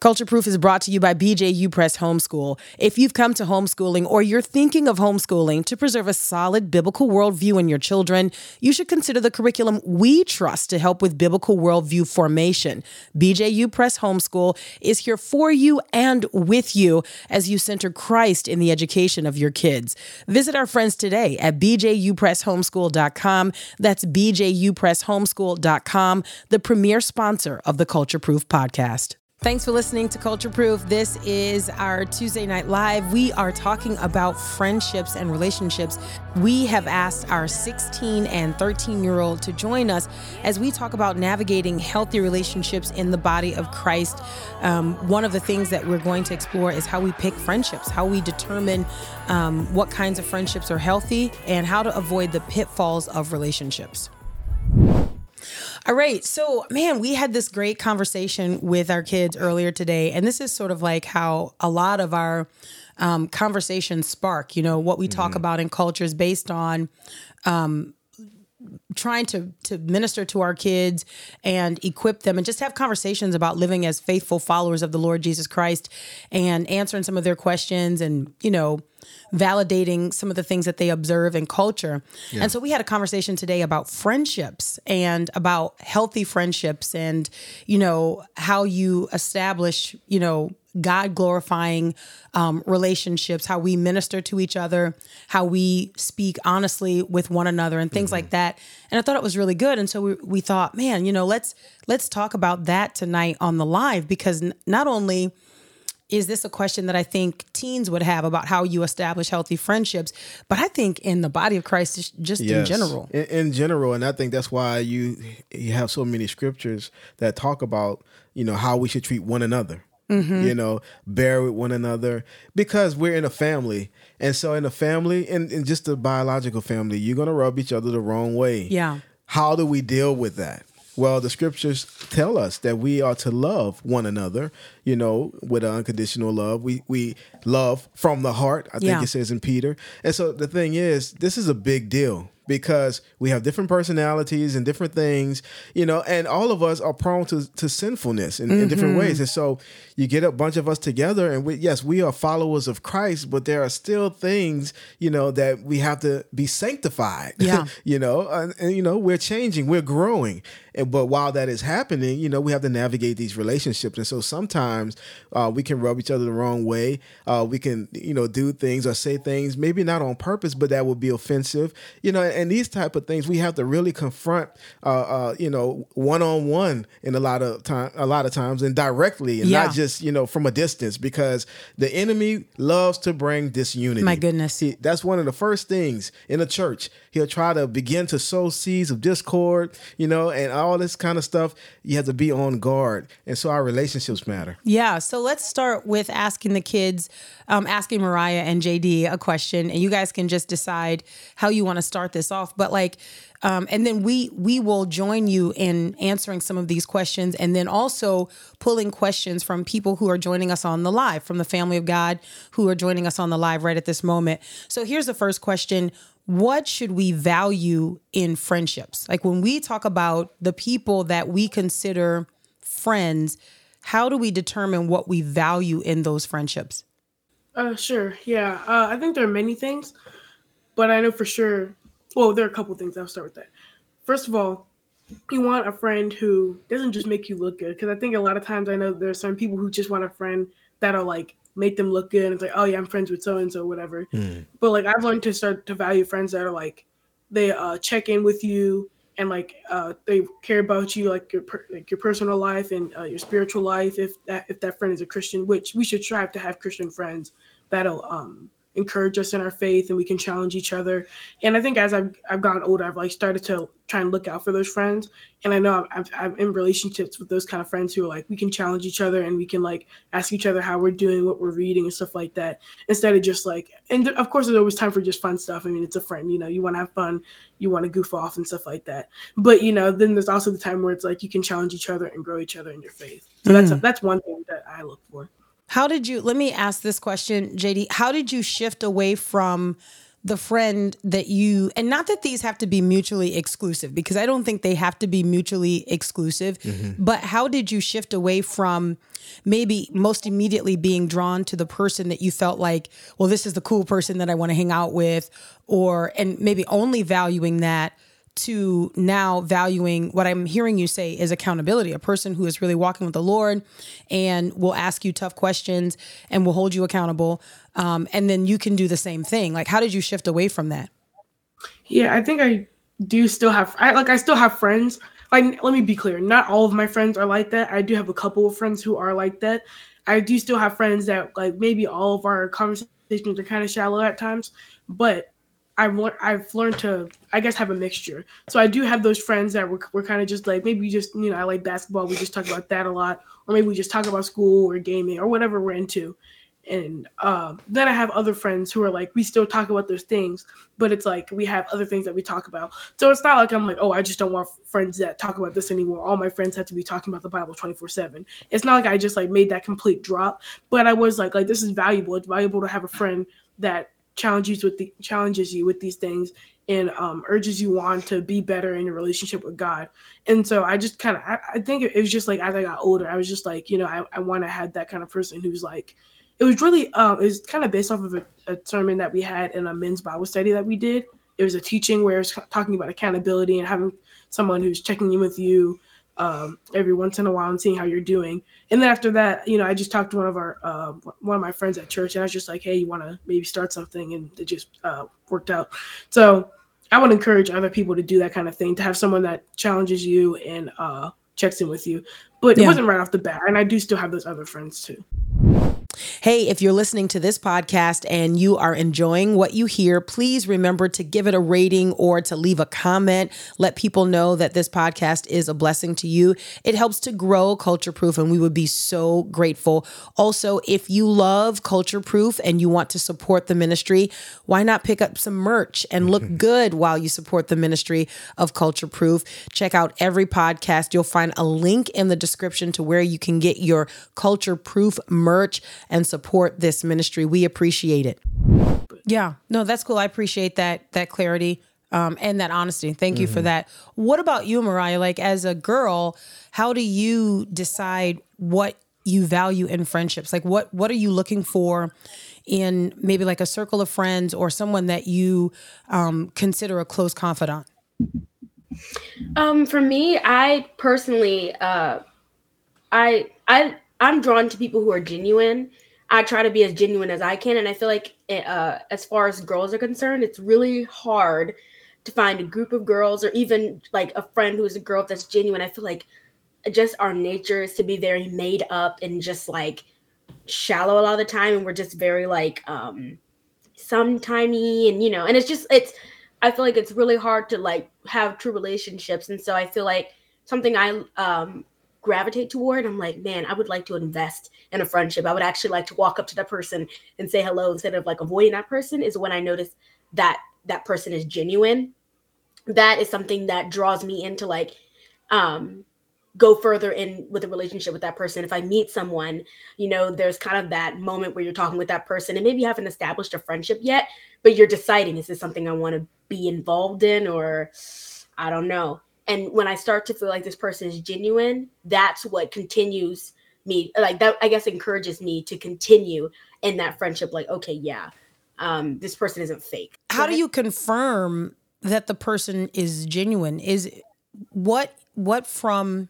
Culture Proof is brought to you by BJU Press Homeschool. If you've come to homeschooling or you're thinking of homeschooling to preserve a solid biblical worldview in your children, you should consider the curriculum we trust to help with biblical worldview formation. BJU Press Homeschool is here for you and with you as you center Christ in the education of your kids. Visit our friends today at bjupresshomeschool.com. That's bjupresshomeschool.com, the premier sponsor of the Culture Proof podcast. Thanks for listening to Culture Proof. This is our Tuesday Night Live. We are talking about friendships and relationships. We have asked our 16 and 13 year old to join us as we talk about navigating healthy relationships in the body of Christ. Um, one of the things that we're going to explore is how we pick friendships, how we determine um, what kinds of friendships are healthy, and how to avoid the pitfalls of relationships. All right. So, man, we had this great conversation with our kids earlier today. And this is sort of like how a lot of our um, conversations spark, you know, what we talk mm-hmm. about in culture is based on um, trying to to minister to our kids and equip them and just have conversations about living as faithful followers of the Lord Jesus Christ and answering some of their questions and you know validating some of the things that they observe in culture. Yeah. And so we had a conversation today about friendships and about healthy friendships and, you know, how you establish, you know, God glorifying um, relationships, how we minister to each other, how we speak honestly with one another, and things mm-hmm. like that. And I thought it was really good. And so we, we thought, man, you know, let's let's talk about that tonight on the live because n- not only is this a question that I think teens would have about how you establish healthy friendships? But I think in the body of Christ, just yes, in general, in, in, general, and I think that's why you you have so many scriptures that talk about you know how we should treat one another. Mm-hmm. You know, bear with one another because we're in a family, and so in a family, and in, in just a biological family, you're gonna rub each other the wrong way. Yeah. How do we deal with that? Well, the scriptures tell us that we are to love one another, you know, with an unconditional love. We we love from the heart, I think yeah. it says in Peter. And so the thing is, this is a big deal because we have different personalities and different things, you know, and all of us are prone to, to sinfulness in, mm-hmm. in different ways. And so you get a bunch of us together, and we, yes, we are followers of Christ, but there are still things, you know, that we have to be sanctified. Yeah. you know, and, and, you know, we're changing, we're growing. And, but while that is happening, you know, we have to navigate these relationships. And so sometimes uh, we can rub each other the wrong way. Uh, we can, you know, do things or say things, maybe not on purpose, but that would be offensive, you know, and these type of things we have to really confront, uh, uh you know, one on one in a lot of time, a lot of times, and directly, and yeah. not just you know from a distance, because the enemy loves to bring disunity. My goodness, he, that's one of the first things in a church. He'll try to begin to sow seeds of discord, you know, and all this kind of stuff. You have to be on guard, and so our relationships matter. Yeah. So let's start with asking the kids, um, asking Mariah and JD a question, and you guys can just decide how you want to start this off. But like, um, and then we we will join you in answering some of these questions, and then also pulling questions from people who are joining us on the live, from the family of God who are joining us on the live right at this moment. So here's the first question: What should we value in friendships? Like when we talk about the people that we consider friends, how do we determine what we value in those friendships? Uh, sure. Yeah. Uh, I think there are many things, but I know for sure well, there are a couple things. I'll start with that. First of all, you want a friend who doesn't just make you look good. Because I think a lot of times I know there are some people who just want a friend that'll like make them look good. And it's like, oh yeah, I'm friends with so and so, whatever. Mm. But like I've learned to start to value friends that are like they uh, check in with you and like uh, they care about you, like your per- like your personal life and uh, your spiritual life. If that if that friend is a Christian, which we should strive to have Christian friends that'll um encourage us in our faith and we can challenge each other. And I think as I've, I've gotten older, I've like started to try and look out for those friends. And I know I'm, I'm in relationships with those kind of friends who are like, we can challenge each other and we can like ask each other how we're doing, what we're reading and stuff like that. Instead of just like, and of course there's always time for just fun stuff. I mean, it's a friend, you know, you want to have fun, you want to goof off and stuff like that. But, you know, then there's also the time where it's like, you can challenge each other and grow each other in your faith. So mm. that's, that's one thing that I look for. How did you, let me ask this question, JD. How did you shift away from the friend that you and not that these have to be mutually exclusive because I don't think they have to be mutually exclusive, mm-hmm. but how did you shift away from maybe most immediately being drawn to the person that you felt like, well, this is the cool person that I want to hang out with or and maybe only valuing that to now valuing what I'm hearing you say is accountability, a person who is really walking with the Lord and will ask you tough questions and will hold you accountable. Um, and then you can do the same thing. Like, how did you shift away from that? Yeah, I think I do still have, I like, I still have friends. Like, let me be clear, not all of my friends are like that. I do have a couple of friends who are like that. I do still have friends that, like, maybe all of our conversations are kind of shallow at times, but I've learned I've learned to I guess have a mixture. So I do have those friends that we're, we're kind of just like maybe just you know I like basketball we just talk about that a lot or maybe we just talk about school or gaming or whatever we're into. And uh, then I have other friends who are like we still talk about those things, but it's like we have other things that we talk about. So it's not like I'm like oh I just don't want friends that talk about this anymore. All my friends have to be talking about the Bible 24 seven. It's not like I just like made that complete drop, but I was like like this is valuable. It's valuable to have a friend that challenges with the challenges you with these things and um, urges you on to be better in your relationship with God. And so I just kind of I, I, think it, was just like as I got older, I was just like you know I, I want to have that kind of person who's like it was really um it was kind of based off of a, a sermon that we had in a men's Bible study that we did. It was a teaching where it's talking about accountability and having someone who's checking in with you um, every once in a while and seeing how you're doing. And then after that, you know, I just talked to one of our uh, one of my friends at church, and I was just like, "Hey, you want to maybe start something?" And it just uh, worked out. So I would encourage other people to do that kind of thing, to have someone that challenges you and uh, checks in with you. But it wasn't right off the bat, and I do still have those other friends too. Hey, if you're listening to this podcast and you are enjoying what you hear, please remember to give it a rating or to leave a comment. Let people know that this podcast is a blessing to you. It helps to grow Culture Proof, and we would be so grateful. Also, if you love Culture Proof and you want to support the ministry, why not pick up some merch and look good while you support the ministry of Culture Proof? Check out every podcast. You'll find a link in the description to where you can get your Culture Proof merch and support this ministry. We appreciate it. Yeah, no, that's cool. I appreciate that that clarity um, and that honesty. Thank mm-hmm. you for mm-hmm. that. What about you, Mariah? Like as a girl, how do you decide what you value in friendships? Like what what are you looking for in maybe like a circle of friends or someone that you um, consider a close confidant? Um, for me, I personally, uh, I I I'm drawn to people who are genuine. I try to be as genuine as I can, and I feel like uh, as far as girls are concerned, it's really hard to find a group of girls or even like a friend who is a girl that's genuine. I feel like just our nature is to be very made up and just like shallow a lot of the time, and we're just very like um sometimey, and you know, and it's just it's. I feel like it's really hard to like have true relationships, and so I feel like something I um gravitate toward. I'm like, man, I would like to invest in a friendship. I would actually like to walk up to that person and say hello instead of like avoiding that person is when I notice that that person is genuine. That is something that draws me into like um go further in with a relationship with that person. If I meet someone, you know, there's kind of that moment where you're talking with that person and maybe you haven't established a friendship yet, but you're deciding is this something I want to be involved in or I don't know and when i start to feel like this person is genuine that's what continues me like that i guess encourages me to continue in that friendship like okay yeah um this person isn't fake. How do you confirm that the person is genuine? Is what what from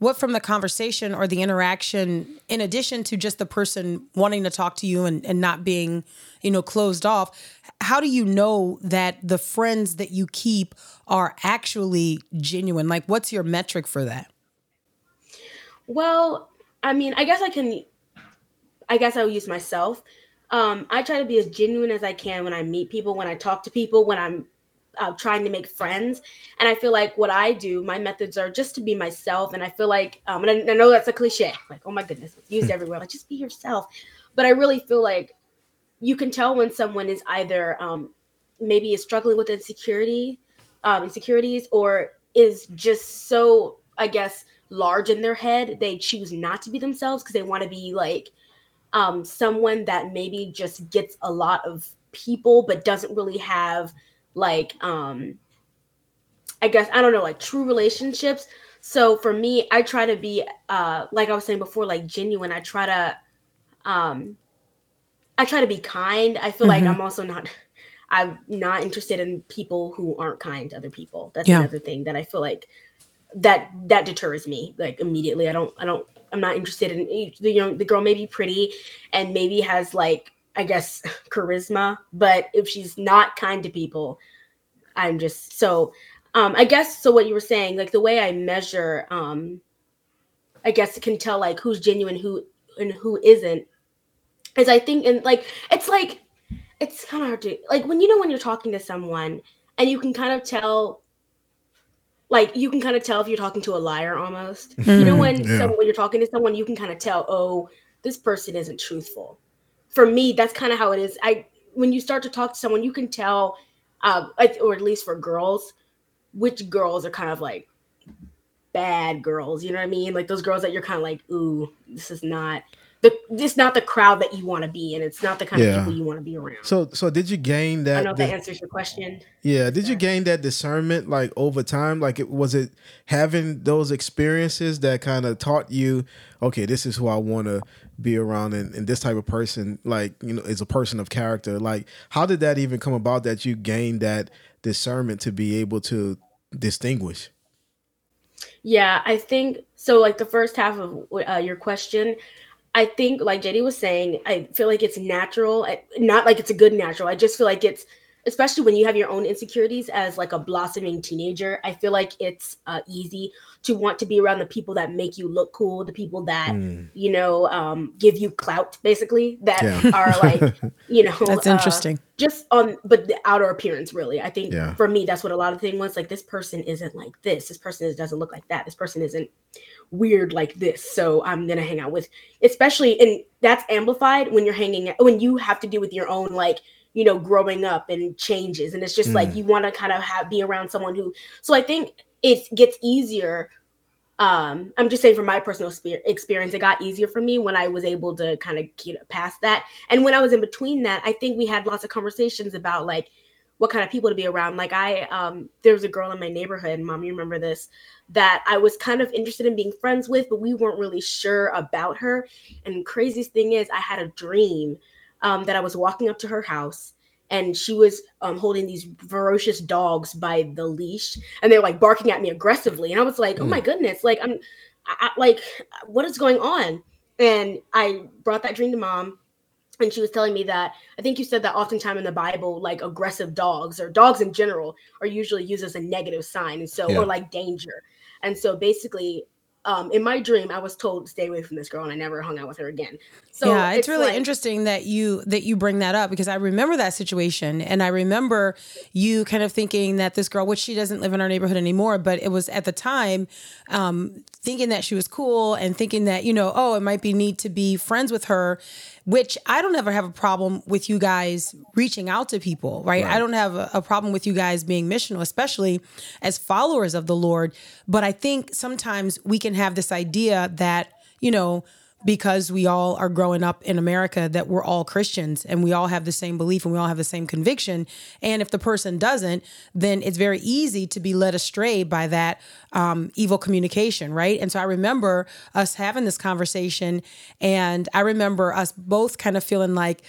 what from the conversation or the interaction in addition to just the person wanting to talk to you and, and not being you know closed off how do you know that the friends that you keep are actually genuine? Like what's your metric for that? Well i mean i guess i can i guess i'll use myself. Um, i try to be as genuine as i can when i meet people when i talk to people when i'm uh, trying to make friends. And I feel like what I do, my methods are just to be myself. And I feel like, um, and I, I know that's a cliche, like, oh my goodness, it's used everywhere. Like, just be yourself. But I really feel like you can tell when someone is either um, maybe is struggling with insecurity, um, insecurities, or is just so, I guess, large in their head, they choose not to be themselves because they want to be like um, someone that maybe just gets a lot of people but doesn't really have like um I guess I don't know like true relationships. So for me, I try to be uh like I was saying before like genuine. I try to um I try to be kind. I feel mm-hmm. like I'm also not I'm not interested in people who aren't kind to other people. That's yeah. another thing that I feel like that that deters me like immediately. I don't I don't I'm not interested in the you know the girl may be pretty and maybe has like I guess charisma, but if she's not kind to people, I'm just so um I guess so what you were saying like the way I measure um I guess can tell like who's genuine who and who isn't is I think and like it's like it's kind of hard to like when you know when you're talking to someone and you can kind of tell like you can kind of tell if you're talking to a liar almost. Mm-hmm. You know when yeah. someone, when you're talking to someone, you can kind of tell, oh, this person isn't truthful. For me, that's kind of how it is. I when you start to talk to someone, you can tell, uh, or at least for girls, which girls are kind of like bad girls. You know what I mean? Like those girls that you're kind of like, ooh, this is not the it's not the crowd that you want to be in. It's not the kind yeah. of people you want to be around. So so did you gain that? I don't know if that answers your question. Yeah. Did you gain that discernment like over time? Like it was it having those experiences that kind of taught you, okay, this is who I want to be around and, and this type of person, like, you know, is a person of character. Like, how did that even come about that you gained that discernment to be able to distinguish? Yeah, I think so. Like the first half of uh, your question, I think, like JD was saying, I feel like it's natural. Not like it's a good natural. I just feel like it's, especially when you have your own insecurities as like a blossoming teenager. I feel like it's uh, easy to want to be around the people that make you look cool, the people that mm. you know um, give you clout, basically that yeah. are like you know. That's uh, interesting. Just on, but the outer appearance, really. I think yeah. for me, that's what a lot of the thing was. Like this person isn't like this. This person doesn't look like that. This person isn't weird like this so i'm gonna hang out with especially and that's amplified when you're hanging when you have to do with your own like you know growing up and changes and it's just mm. like you want to kind of have be around someone who so i think it gets easier um i'm just saying from my personal experience it got easier for me when i was able to kind of get past that and when i was in between that i think we had lots of conversations about like what kind of people to be around. Like I, um, there was a girl in my neighborhood, mom, you remember this, that I was kind of interested in being friends with, but we weren't really sure about her. And craziest thing is, I had a dream um, that I was walking up to her house and she was um, holding these ferocious dogs by the leash and they're like barking at me aggressively. And I was like, mm. oh my goodness, like I'm I, like, what is going on? And I brought that dream to mom and she was telling me that I think you said that oftentimes in the Bible, like aggressive dogs or dogs in general are usually used as a negative sign, and so yeah. or like danger. And so basically, um, in my dream, I was told to stay away from this girl, and I never hung out with her again. So yeah, it's, it's really like, interesting that you that you bring that up because I remember that situation, and I remember you kind of thinking that this girl, which she doesn't live in our neighborhood anymore, but it was at the time um, thinking that she was cool and thinking that you know, oh, it might be neat to be friends with her, which I don't ever have a problem with you guys reaching out to people, right? right. I don't have a, a, problem with you guys being missional, especially as followers of the Lord. But I think sometimes we can have this idea that, you know, because we all are growing up in America that we're all Christians and we all have the same belief and we all have the same conviction. And if the person doesn't, then it's very easy to be led astray by that um, evil communication, right? And so I remember us having this conversation, and I remember us both kind of feeling like,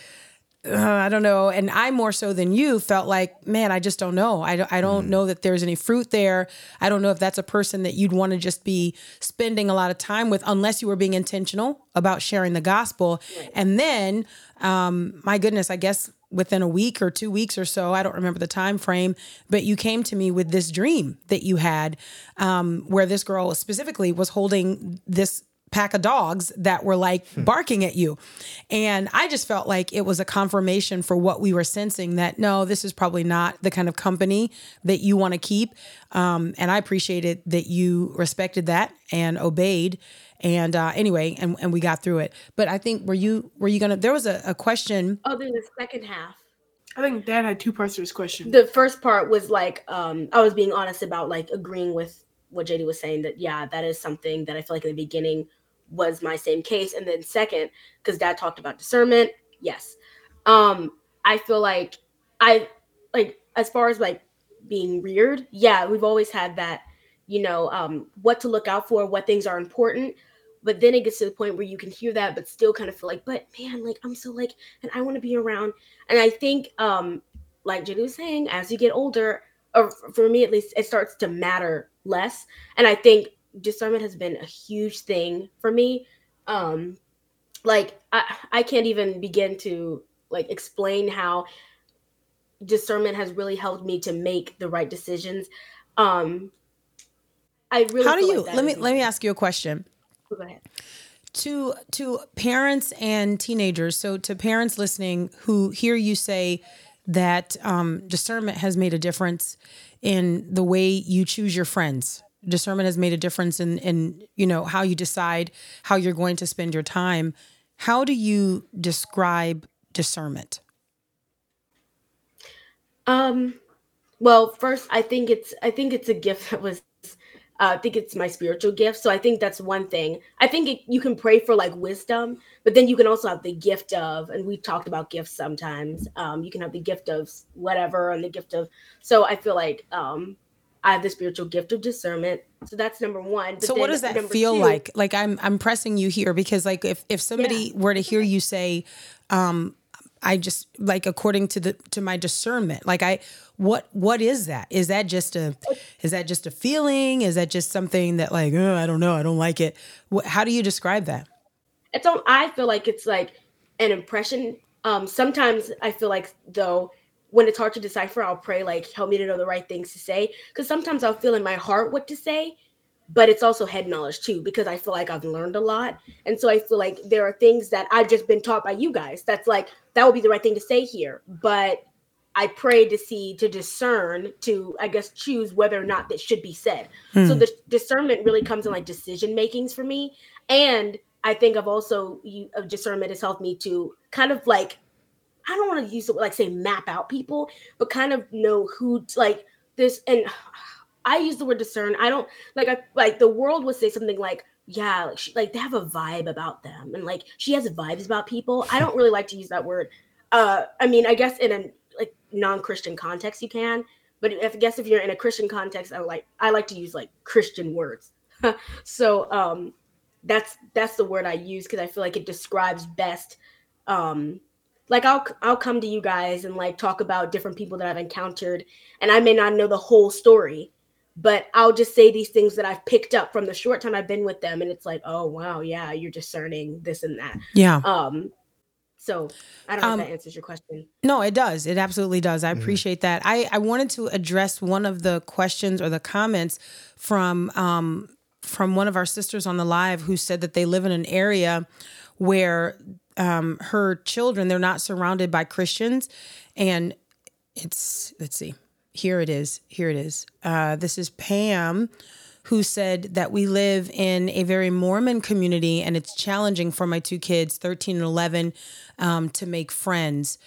uh, I don't know. And I more so than you felt like, man, I just don't know. I don't, I don't mm. know that there's any fruit there. I don't know if that's a person that you'd want to just be spending a lot of time with unless you were being intentional about sharing the gospel. And then, um, my goodness, I guess within a week or two weeks or so, I don't remember the time frame, but you came to me with this dream that you had um, where this girl specifically was holding this pack of dogs that were like hmm. barking at you. And I just felt like it was a confirmation for what we were sensing that no, this is probably not the kind of company that you want to keep. Um, and I appreciated that you respected that and obeyed. And uh, anyway, and, and we got through it. But I think were you were you gonna? There was a, a question. Oh, there's a second half. I think Dad had two parts to his question. The first part was like um, I was being honest about like agreeing with what JD was saying that yeah, that is something that I feel like in the beginning was my same case. And then second, because dad talked about discernment, yes. Um, I feel like I like as far as like being reared, yeah, we've always had that, you know, um, what to look out for, what things are important. But then it gets to the point where you can hear that, but still kind of feel like, but man, like I'm so like, and I want to be around. And I think, um, like Jenny was saying, as you get older, or for me at least, it starts to matter less. And I think discernment has been a huge thing for me. Um, like I, I can't even begin to like explain how discernment has really helped me to make the right decisions. Um, I really how do you like let me let me ask you a question. Oh, go ahead. To to parents and teenagers, so to parents listening who hear you say that um, discernment has made a difference in the way you choose your friends. Discernment has made a difference in in you know how you decide how you're going to spend your time. How do you describe discernment? Um, well, first, I think it's I think it's a gift that was. Uh, I think it's my spiritual gift, so I think that's one thing. I think it, you can pray for like wisdom, but then you can also have the gift of, and we've talked about gifts sometimes. Um, you can have the gift of whatever, and the gift of. So I feel like um, I have the spiritual gift of discernment. So that's number one. But so what does that feel two, like? Like I'm I'm pressing you here because like if if somebody yeah. were to hear you say, um, I just like according to the to my discernment. Like I what what is that? Is that just a is that just a feeling? Is that just something that like oh, I don't know, I don't like it. What, how do you describe that? It's all I feel like it's like an impression. Um sometimes I feel like though when it's hard to decipher, I'll pray like help me to know the right things to say cuz sometimes I'll feel in my heart what to say but it's also head knowledge too because i feel like i've learned a lot. And so i feel like there are things that i've just been taught by you guys that's like that would be the right thing to say here. But i pray to see to discern to i guess choose whether or not that should be said. Hmm. so the discernment really comes in like decision makings for me. And i think i've also you discernment has helped me to kind of like i don't want to use it like say map out people but kind of know who like this and I use the word discern. I don't like I like the world would say something like, yeah, like, she, like they have a vibe about them and like she has vibes about people. I don't really like to use that word. Uh I mean, I guess in a like non-Christian context you can, but if I guess if you're in a Christian context, I like I like to use like Christian words. so um that's that's the word I use because I feel like it describes best um like I'll I'll come to you guys and like talk about different people that I've encountered and I may not know the whole story but I'll just say these things that I've picked up from the short time I've been with them, and it's like, oh wow, yeah, you're discerning this and that. Yeah. Um. So I don't know um, if that answers your question. No, it does. It absolutely does. I mm-hmm. appreciate that. I I wanted to address one of the questions or the comments from um from one of our sisters on the live who said that they live in an area where um her children they're not surrounded by Christians and it's let's see here it is. Here it is. Uh, this is Pam, who said that we live in a very Mormon community and it's challenging for my two kids, 13 and 11, um, to make friends.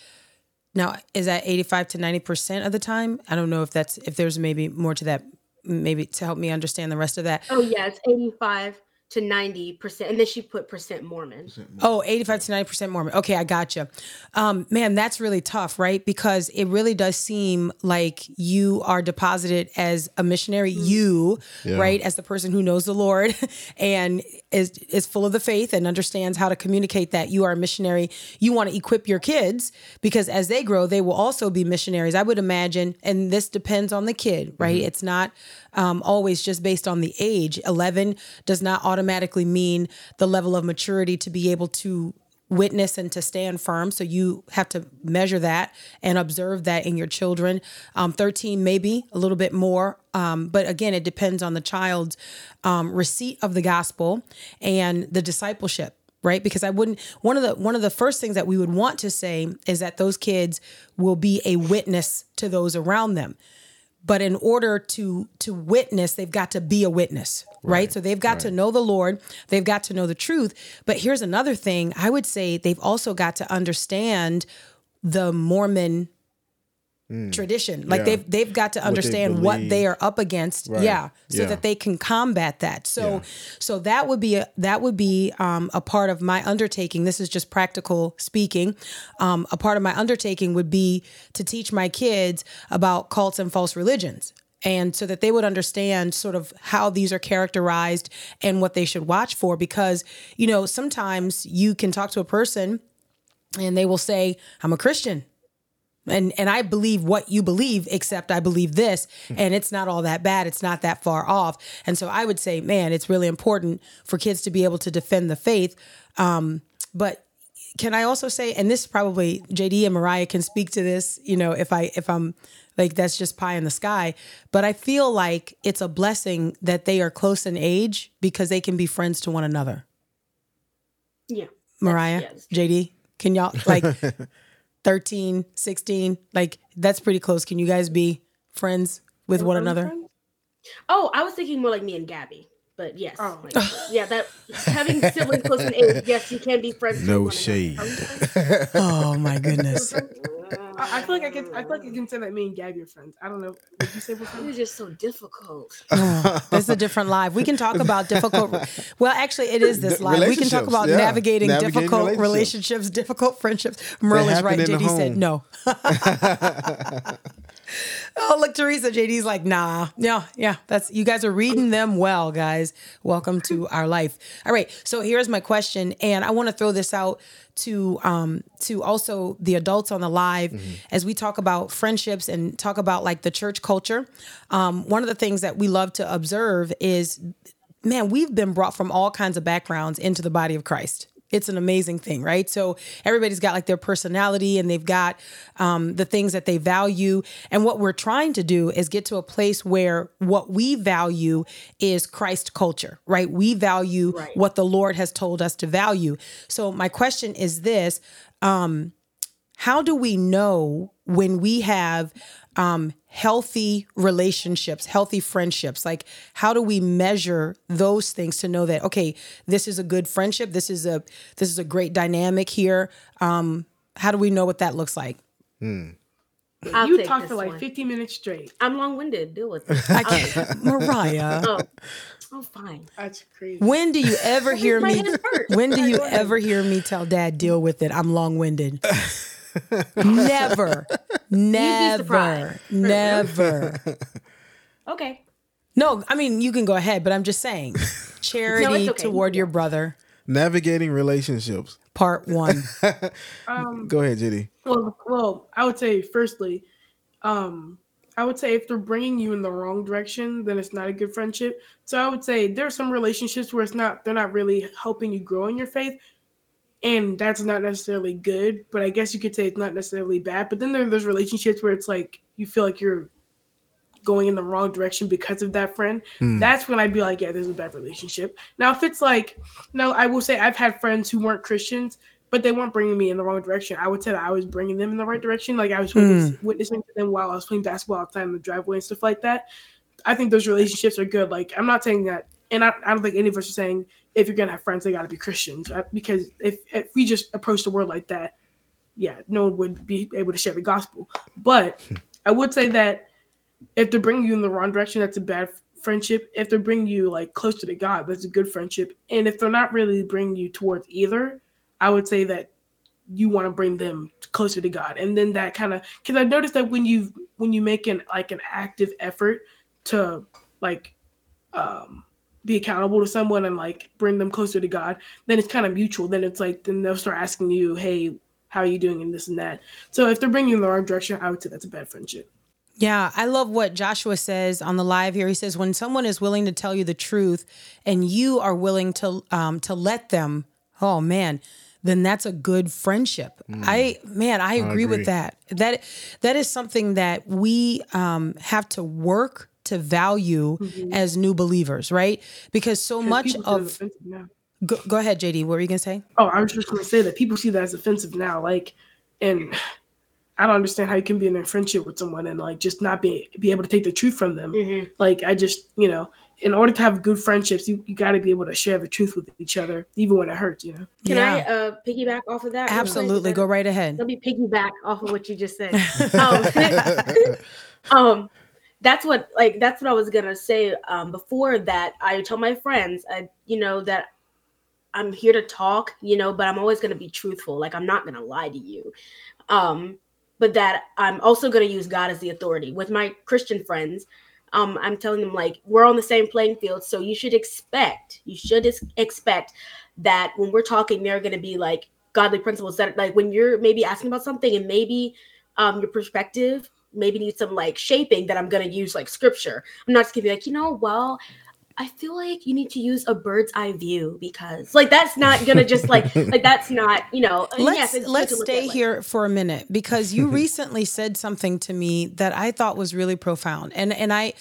Now, is that 85 to 90% of the time? I don't know if that's, if there's maybe more to that, maybe to help me understand the rest of that. Oh, yeah, it's 85 to 90%. And then she put percent Mormon. Oh, 85 to 90% Mormon. Okay, I gotcha. Um, man, that's really tough, right? Because it really does seem like you are deposited as a missionary, mm-hmm. you, yeah. right, as the person who knows the Lord and is is full of the faith and understands how to communicate that you are a missionary. You want to equip your kids because as they grow, they will also be missionaries. I would imagine, and this depends on the kid, right? Mm-hmm. It's not um, always just based on the age. 11 does not automatically mean the level of maturity to be able to witness and to stand firm. So you have to measure that and observe that in your children. Um, 13, maybe a little bit more. Um, but again, it depends on the child's um, receipt of the gospel and the discipleship right because i wouldn't one of the one of the first things that we would want to say is that those kids will be a witness to those around them but in order to to witness they've got to be a witness right, right? so they've got right. to know the lord they've got to know the truth but here's another thing i would say they've also got to understand the mormon mm. tradition. Like yeah. they've they've got to understand what, what they are up against. Right. Yeah, so yeah. that they can combat that. So yeah. so that would be a, that would be um, a part of my undertaking. This is just practical speaking. Um, a part of my undertaking would be to teach my kids about cults and false religions. And so that they would understand sort of how these are characterized and what they should watch for. Because, you know, sometimes you can talk to a person and they will say, I'm a Christian and and I believe what you believe except I believe this hmm. and it's not all that bad. It's not that far off. And so I would say man it's really important for kids to be able to defend the faith. Um, but can I also say and this probably JD and Mariah can speak to this you know if I if I'm like that's just pie in the sky. But I feel like it's a blessing that they are close in age because they can be friends to one another. Yeah. Mariah yes. JD can y'all like 13, 16. Like that's pretty close. Can you guys be friends with one another? Oh, I was thinking more like me and Gabby. But yes, oh. like, yeah, that having siblings close in age, yes, you can be friends. No shade. oh my goodness. I, I, feel like I can. I feel like I can say that me and Gabby are friends. I don't know. Did you say we're friends? You're just so difficult. Oh, this is a different live. We can talk about difficult. Well, actually, it is this live. We can talk about yeah. navigating, navigating, difficult relationships. relationships. difficult friendships. Merle is right. JD said no. oh, look, Teresa. JD's like, nah, yeah, yeah. That's you guys are reading them well, guys. Welcome to our life. All right. So here's my question, and I want to throw this out to um to also the adults on the live mm-hmm. as we talk about friendships and talk about like the church culture. Um, one of the things that we love to observe is, man, we've been brought from all kinds of backgrounds into the body of Christ it's an amazing thing, right? So everybody's got like their personality and they've got um, the things that they value. And what we're trying to do is get to a place where what we value is Christ culture, right? We value right. what the Lord has told us to value. So my question is this. Um, how do we know when we have um, healthy relationships, healthy friendships? Like, how do we measure those things to know that okay, this is a good friendship, this is a this is a great dynamic here? Um, how do we know what that looks like? Hmm. I'll you talk for like one. 15 minutes straight. I'm long winded. Deal with it. I can't. Mariah. Oh. oh, fine. That's crazy. When do you ever hear me? When do you ever hear me tell dad, deal with it? I'm long winded. never, never, never. okay. No, I mean you can go ahead, but I'm just saying, charity no, okay. toward your brother. Navigating relationships. Part one. um, go ahead, Jenny. Well, well, I would say firstly, um, I would say if they're bringing you in the wrong direction, then it's not a good friendship. So I would say there are some relationships where it's not they're not really helping you grow in your faith, and that's not necessarily good but i guess you could say it's not necessarily bad. But then there, there's relationships where it's like you feel like you're going in the wrong direction because of that friend. Mm. that's when i'd be like yeah there's a bad relationship. Now if it's like no i will say i've had friends who weren't christians but they weren't bringing me in the wrong direction. I would say that i was bringing them in the right direction. Like i was mm. witnessing to them while i was playing basketball outside in the driveway and stuff like that. I think those relationships are good. Like i'm not saying that and I, I don't think any of us are saying if you're gonna have friends, they got to be Christians. Right? Because if if we just approach the world like that, yeah, no one would be able to share the gospel. But I would say that if they're bringing you in the wrong direction, that's a bad friendship. If they're bringing you like closer to God, that's a good friendship. And if they're not really bringing you towards either, I would say that you want to bring them closer to God. And then that kind of because I noticed that when you when you make an like an active effort to like um be accountable to someone and like bring them closer to God, then it's kind of mutual. Then it's like then they'll start asking you, "Hey, how are you doing?" and this and that. So if they're bringing you in the wrong direction, I would say that's a bad friendship. Yeah, I love what Joshua says on the live here. He says when someone is willing to tell you the truth and you are willing to um to let them, oh man, then that's a good friendship. Mm. I man, I agree, I agree, with that. That that is something that we um have to work to value mm-hmm. as new believers, right? Because so much of go, go, ahead, JD. What were you gonna say? Oh, I was just gonna say that people see that as offensive now. Like, and I don't understand how you can be in a friendship with someone and like just not be be able to take the truth from them. Mm-hmm. Like, I just you know, in order to have good friendships, you, you got to be able to share the truth with each other, even when it hurts. You know. Can yeah. I uh, piggyback off of that? Absolutely, go right ahead. Let me piggyback off of what you just said. um, um, that's what like that's what I was gonna say. Um, before that, I tell my friends, I you know that I'm here to talk, you know, but I'm always gonna be truthful. Like I'm not gonna lie to you. Um, but that I'm also gonna use God as the authority with my Christian friends um, I'm telling them like we're on the same playing field, so you should expect you should expect that when we're talking, there are going to be like godly principles that like when you're maybe asking about something and maybe um, your perspective maybe need some like shaping that I'm going to use like scripture. I'm not just going to be like, you know, well, I feel like you need to use a bird's eye view because like that's not gonna just like like that's not you know. Let's yes, let's stay here for a minute because you recently said something to me that I thought was really profound, and and I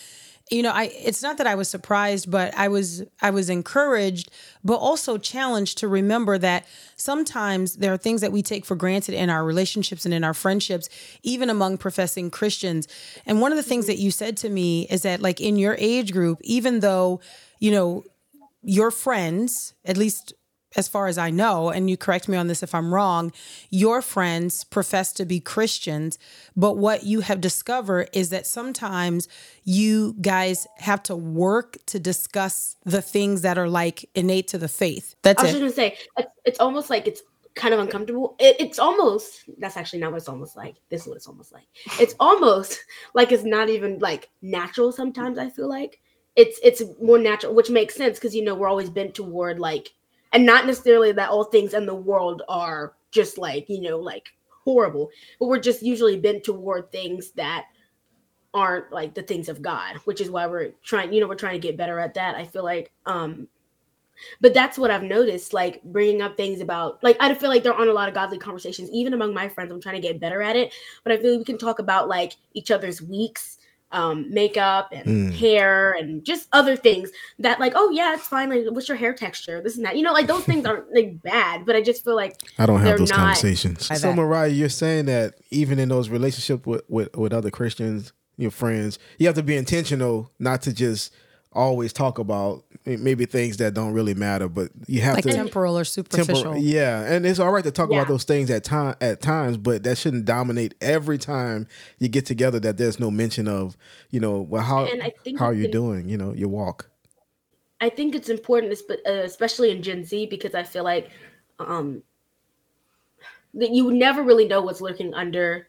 you know i it's not that i was surprised but i was i was encouraged but also challenged to remember that sometimes there are things that we take for granted in our relationships and in our friendships even among professing christians. And one of the things mm-hmm. that you said to me is that like in your age group even though you know your friends at least as far as I know, and you correct me on this if I'm wrong, your friends profess to be Christians, but what you have discovered is that sometimes you guys have to work to discuss the things that are like innate to the faith. That's I was it. just gonna say it's, it's almost like it's kind of uncomfortable. It, it's almost that's actually not what it's almost like. This is what it's almost like. It's almost like it's not even like natural. Sometimes I feel like it's it's more natural, which makes sense because you know we're always bent toward like and not necessarily that all things in the world are just like you know like horrible but we're just usually bent toward things that aren't like the things of god which is why we're trying you know we're trying to get better at that i feel like um but that's what i've noticed like bringing up things about like i feel like there aren't a lot of godly conversations even among my friends i'm trying to get better at it but i feel like we can talk about like each other's weeks um, makeup and mm. hair and just other things that like oh yeah it's fine like what's your hair texture this and that. You know like those things aren't like bad but i just feel like i don't have those not, conversations. So mariah you're saying that even in those relationships with, with with other christians your friends you have to be intentional not to just always talk about maybe things that don't really matter, but you have like to temporal or superficial. Temporal, yeah, and it's all right to talk yeah. about those things at time at times, but that shouldn't dominate every time you get together. That there's no mention of you know well how how are you doing? You know your walk. I think it's important, uh, especially in Gen Z, because I feel like um, that you never really know what's lurking under,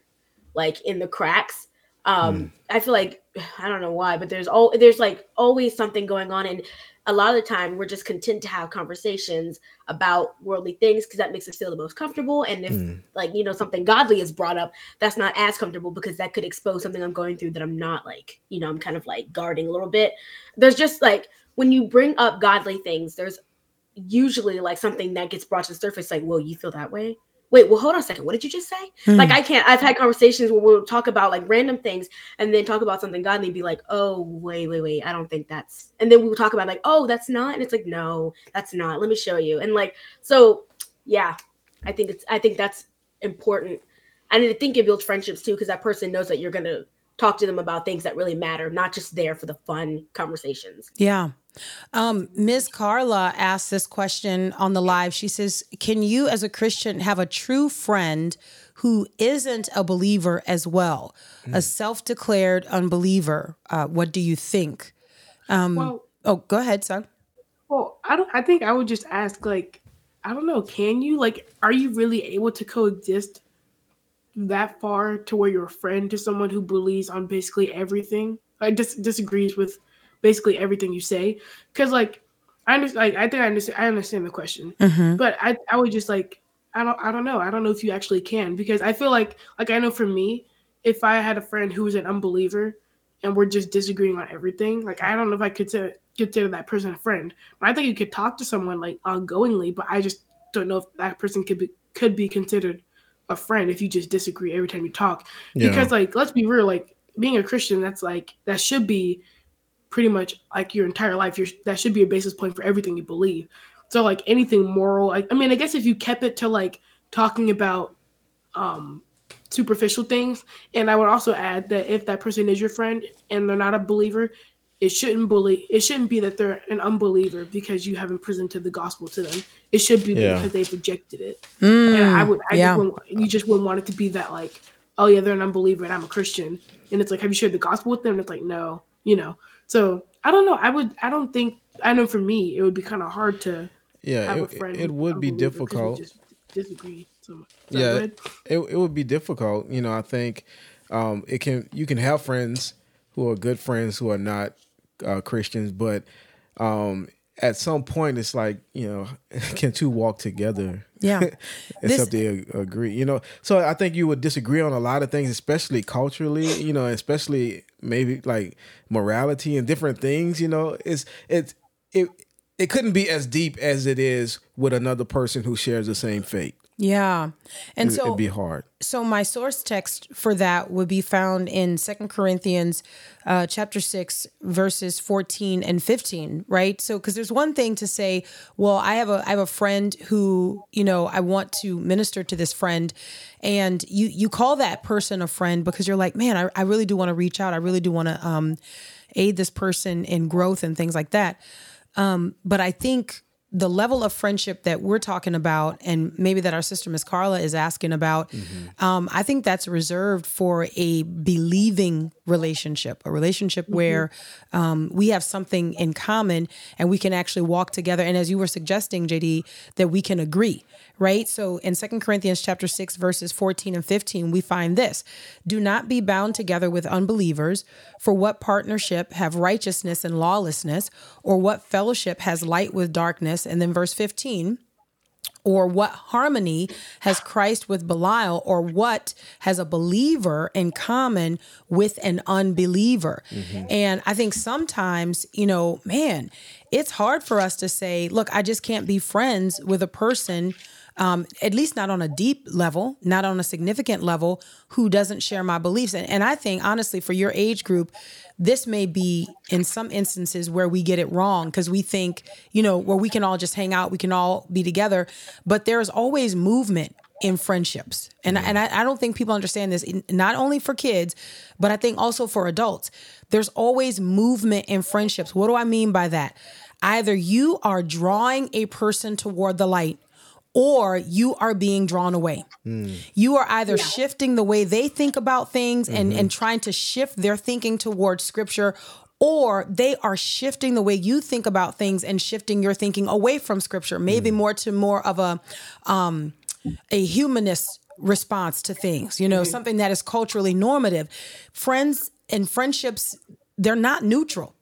like in the cracks um mm. i feel like i don't know why but there's all there's like always something going on and a lot of the time we're just content to have conversations about worldly things because that makes us feel the most comfortable and if mm. like you know something godly is brought up that's not as comfortable because that could expose something i'm going through that i'm not like you know i'm kind of like guarding a little bit there's just like when you bring up godly things there's usually like something that gets brought to the surface like well you feel that way wait, well, hold on a second. What did you just say? Mm-hmm. Like, I can't. I've had conversations where we'll talk about like random things and then talk about something godly and be like, oh, wait, wait, wait. I don't think that's. And then we'll talk about like, oh, that's not. And it's like, no, that's not. Let me show you. And like, so yeah, I think it's. I think that's important. And I think it builds friendships too because that person knows that you're gonna talk to them about things that really matter, not just there for the fun conversations. Yeah. Um, Ms. Carla asked this question on the live. She says, Can you, as a Christian, have a true friend who isn't a believer as well? Mm. A self declared unbeliever. Uh, what do you think? Um, well, oh, go ahead, son. Well, I don't. I think I would just ask, like, I don't know. Can you, like, are you really able to coexist that far to where you're a friend to someone who believes on basically everything? I dis- disagrees with basically everything you say. Because like I understand, like I think I understand. I understand the question, mm-hmm. but I I would just like I don't I don't know. I don't know if you actually can because I feel like like I know for me, if I had a friend who was an unbeliever and we're just disagreeing on everything, like I don't know if I could consider consider that person a friend. But I think you could talk to someone like ongoingly, but I just don't know if that person could be could be considered a friend if you just disagree every time you talk. Yeah. Because like let's be real, like being a Christian, that's like that should be pretty much like your entire life. Your that should be a basis point for everything you believe. So like anything moral, I, I mean, I guess if you kept it to like talking about um superficial things, and I would also add that if that person is your friend and they're not a believer, it shouldn't bully it shouldn't be that they're an unbeliever because you haven't presented the gospel to them it should be yeah. because they've rejected it mm, and i would I yeah. just you just wouldn't want it to be that like oh yeah they're an unbeliever and i'm a christian and it's like have you shared the gospel with them and it's like no you know so i don't know. I would i don't think i know for me it would be kind of hard to yeah it, it would be difficult. disagree so much. yeah it, it would be difficult you know i think um it can you can have friends who are good friends who are not uh, Christians, but um, at some point it's like you know, can two walk together? Yeah, except this, they agree. You know, so I think you would disagree on a lot of things, especially culturally. You know, especially maybe like morality and different things. You know, it's it's it it couldn't be as deep as it is with another person who shares the same faith. Yeah. And it, so it'd be hard. So my source text for that would be found in Second Corinthians uh, chapter 6 verses 14 and 15, right? So cuz there's one thing to say, well, I have a I have a friend who, you know, I want to minister to this friend and you you call that person a friend because you're like, man, I, I really do want to reach out. I really do want to um aid this person in growth and things like that. Um, but I think the level of friendship that we're talking about, and maybe that our sister Miss Carla is asking about, mm-hmm. um, I think that's reserved for a believing relationship, a relationship mm-hmm. where um, we have something in common and we can actually walk together. And as you were suggesting, JD, that we can agree right? So in Second Corinthians chapter 6 verses 14 and 15, we find this. Do not be bound together with unbelievers, for what partnership have righteousness and lawlessness, or what fellowship has light with darkness? And then verse 15, or what harmony has Christ with Belial, or what has a believer in common with an unbeliever? Mm-hmm. And I think sometimes, you know, man, it's hard for us to say, look, I just can't be friends with a person um, at least not on a deep level, not on a significant level, who doesn't share my beliefs. And, and I think, honestly, for your age group, this may be in some instances where we get it wrong because we think, you know, where we can all just hang out, we can all be together. But there's always movement in friendships. And, and I, I don't think people understand this, not only for kids, but I think also for adults. There's always movement in friendships. What do I mean by that? Either you are drawing a person toward the light or you are being drawn away. Mm. You are either yeah. shifting the way they think about things and, mm-hmm. and trying to shift their thinking towards scripture, or they are shifting the way you think about things and shifting your thinking away from scripture, maybe mm. more to more of a um, a humanist response to things, you know, mm-hmm. something that is culturally normative. Friends and friendships, they're not neutral.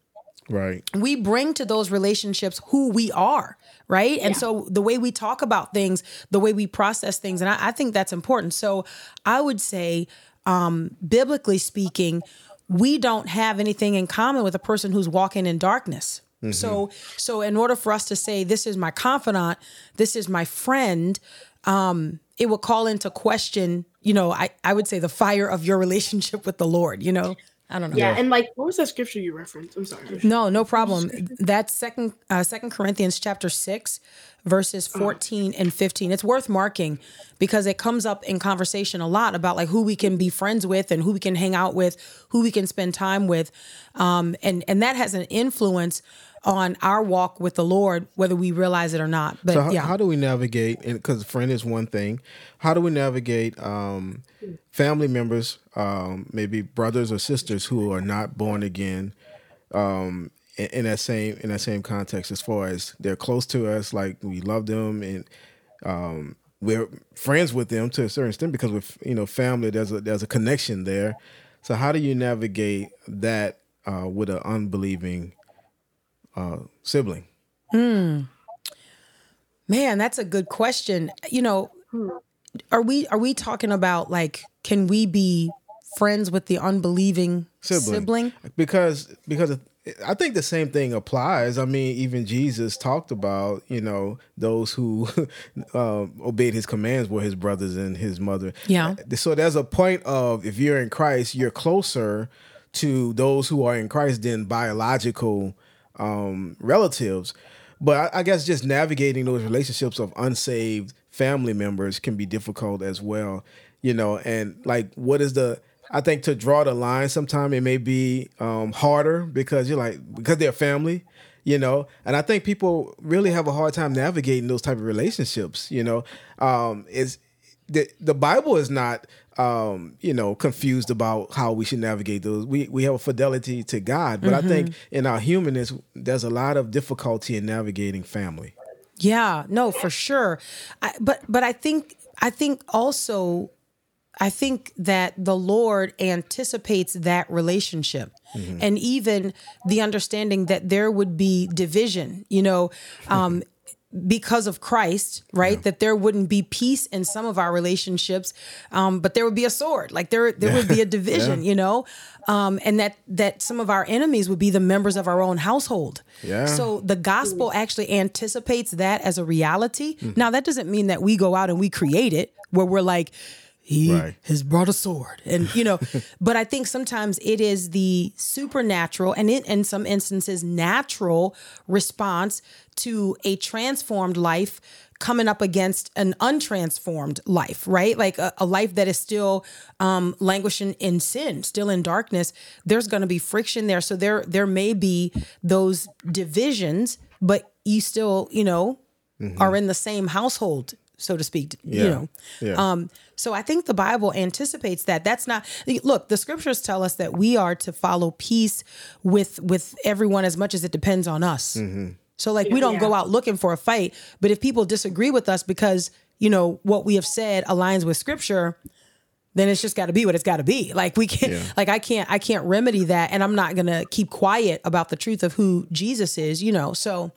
Right. We bring to those relationships who we are right? And so the way we talk about things, the way we process things, and I, I think that's important. So I would say, um, biblically speaking, we don't have anything in common with a person who's walking in darkness. Mm-hmm. So, so in order for us to say this is my confidant, this is my friend, um, it will call into question, you know, I, I would say the fire of your relationship with the Lord, you know. I don't know. Yeah, and like, what was that scripture you referenced? I'm sorry. No, no problem. That's second uh, Second Corinthians chapter six, verses uh-huh. 14 and 15. It's worth marking because it comes up in conversation a lot about like who we can be friends with and who we can hang out with, who we can spend time with, um, and and that has an influence on our walk with the Lord, whether we realize it or not. But so how, yeah, how do we navigate? Because friend is one thing. How do we navigate um, family members, um, maybe brothers or sisters who are not born again? Um, in, in, that same in that same context, as far as they're close to us, like we love them and um, we're friends with them to a certain extent because with you know family, there's a there's a connection there. So how do you navigate that uh, with an unbelieving uh, sibling? Hmm. Man, that's a good question. You know, are we are we talking about like can we be friends with the unbelieving sibling? sibling? Because because I think the same thing applies. I mean, even Jesus talked about you know those who uh, obeyed his commands were his brothers and his mother. Yeah. So there's a point of if you're in Christ, you're closer to those who are in Christ than biological um, relatives. But I, I guess just navigating those relationships of unsaved family members can be difficult as well. You know, and like, what is the I think to draw the line, sometimes it may be um, harder because you're like because they're family, you know. And I think people really have a hard time navigating those type of relationships. You know, um, is the the Bible is not um, you know confused about how we should navigate those. We we have a fidelity to God, but mm-hmm. I think in our humanness, there's a lot of difficulty in navigating family. Yeah, no, for sure. I, but but I think I think also I think that the Lord anticipates that relationship. Mm-hmm. And even the understanding that there would be division, you know, um, because of Christ, right? Yeah. That there wouldn't be peace in some of our relationships, um, but there would be a sword. Like there, there yeah. would be a division, yeah. you know, um, and that that some of our enemies would be the members of our own household. Yeah. So the gospel actually anticipates that as a reality. Mm. Now that doesn't mean that we go out and we create it, where we're like, he right. has brought a sword and you know but i think sometimes it is the supernatural and in, in some instances natural response to a transformed life coming up against an untransformed life right like a, a life that is still um, languishing in sin still in darkness there's going to be friction there so there there may be those divisions but you still you know mm-hmm. are in the same household so to speak. Yeah. You know, yeah. um, so I think the Bible anticipates that. That's not look. The scriptures tell us that we are to follow peace with with everyone as much as it depends on us. Mm-hmm. So like we don't yeah. go out looking for a fight, but if people disagree with us because you know what we have said aligns with scripture, then it's just got to be what it's got to be. Like we can't, yeah. like I can't, I can't remedy that, and I'm not gonna keep quiet about the truth of who Jesus is. You know, so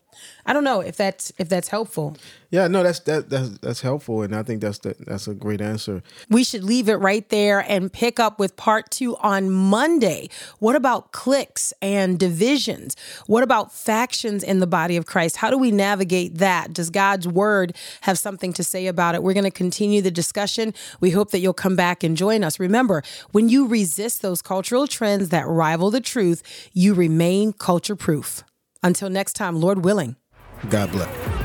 I don't know if that's if that's helpful. Yeah, no, that's that that's that's helpful, and I think that's the, that's a great answer. We should leave it right there and pick up with part two on Monday. What about cliques and divisions? What about factions in the body of Christ? How do we navigate that? Does God's word have something to say about it? We're going to continue the discussion. We hope that you'll come back and join us. Remember, when you resist those cultural trends that rival the truth, you remain culture proof. Until next time, Lord willing. God bless.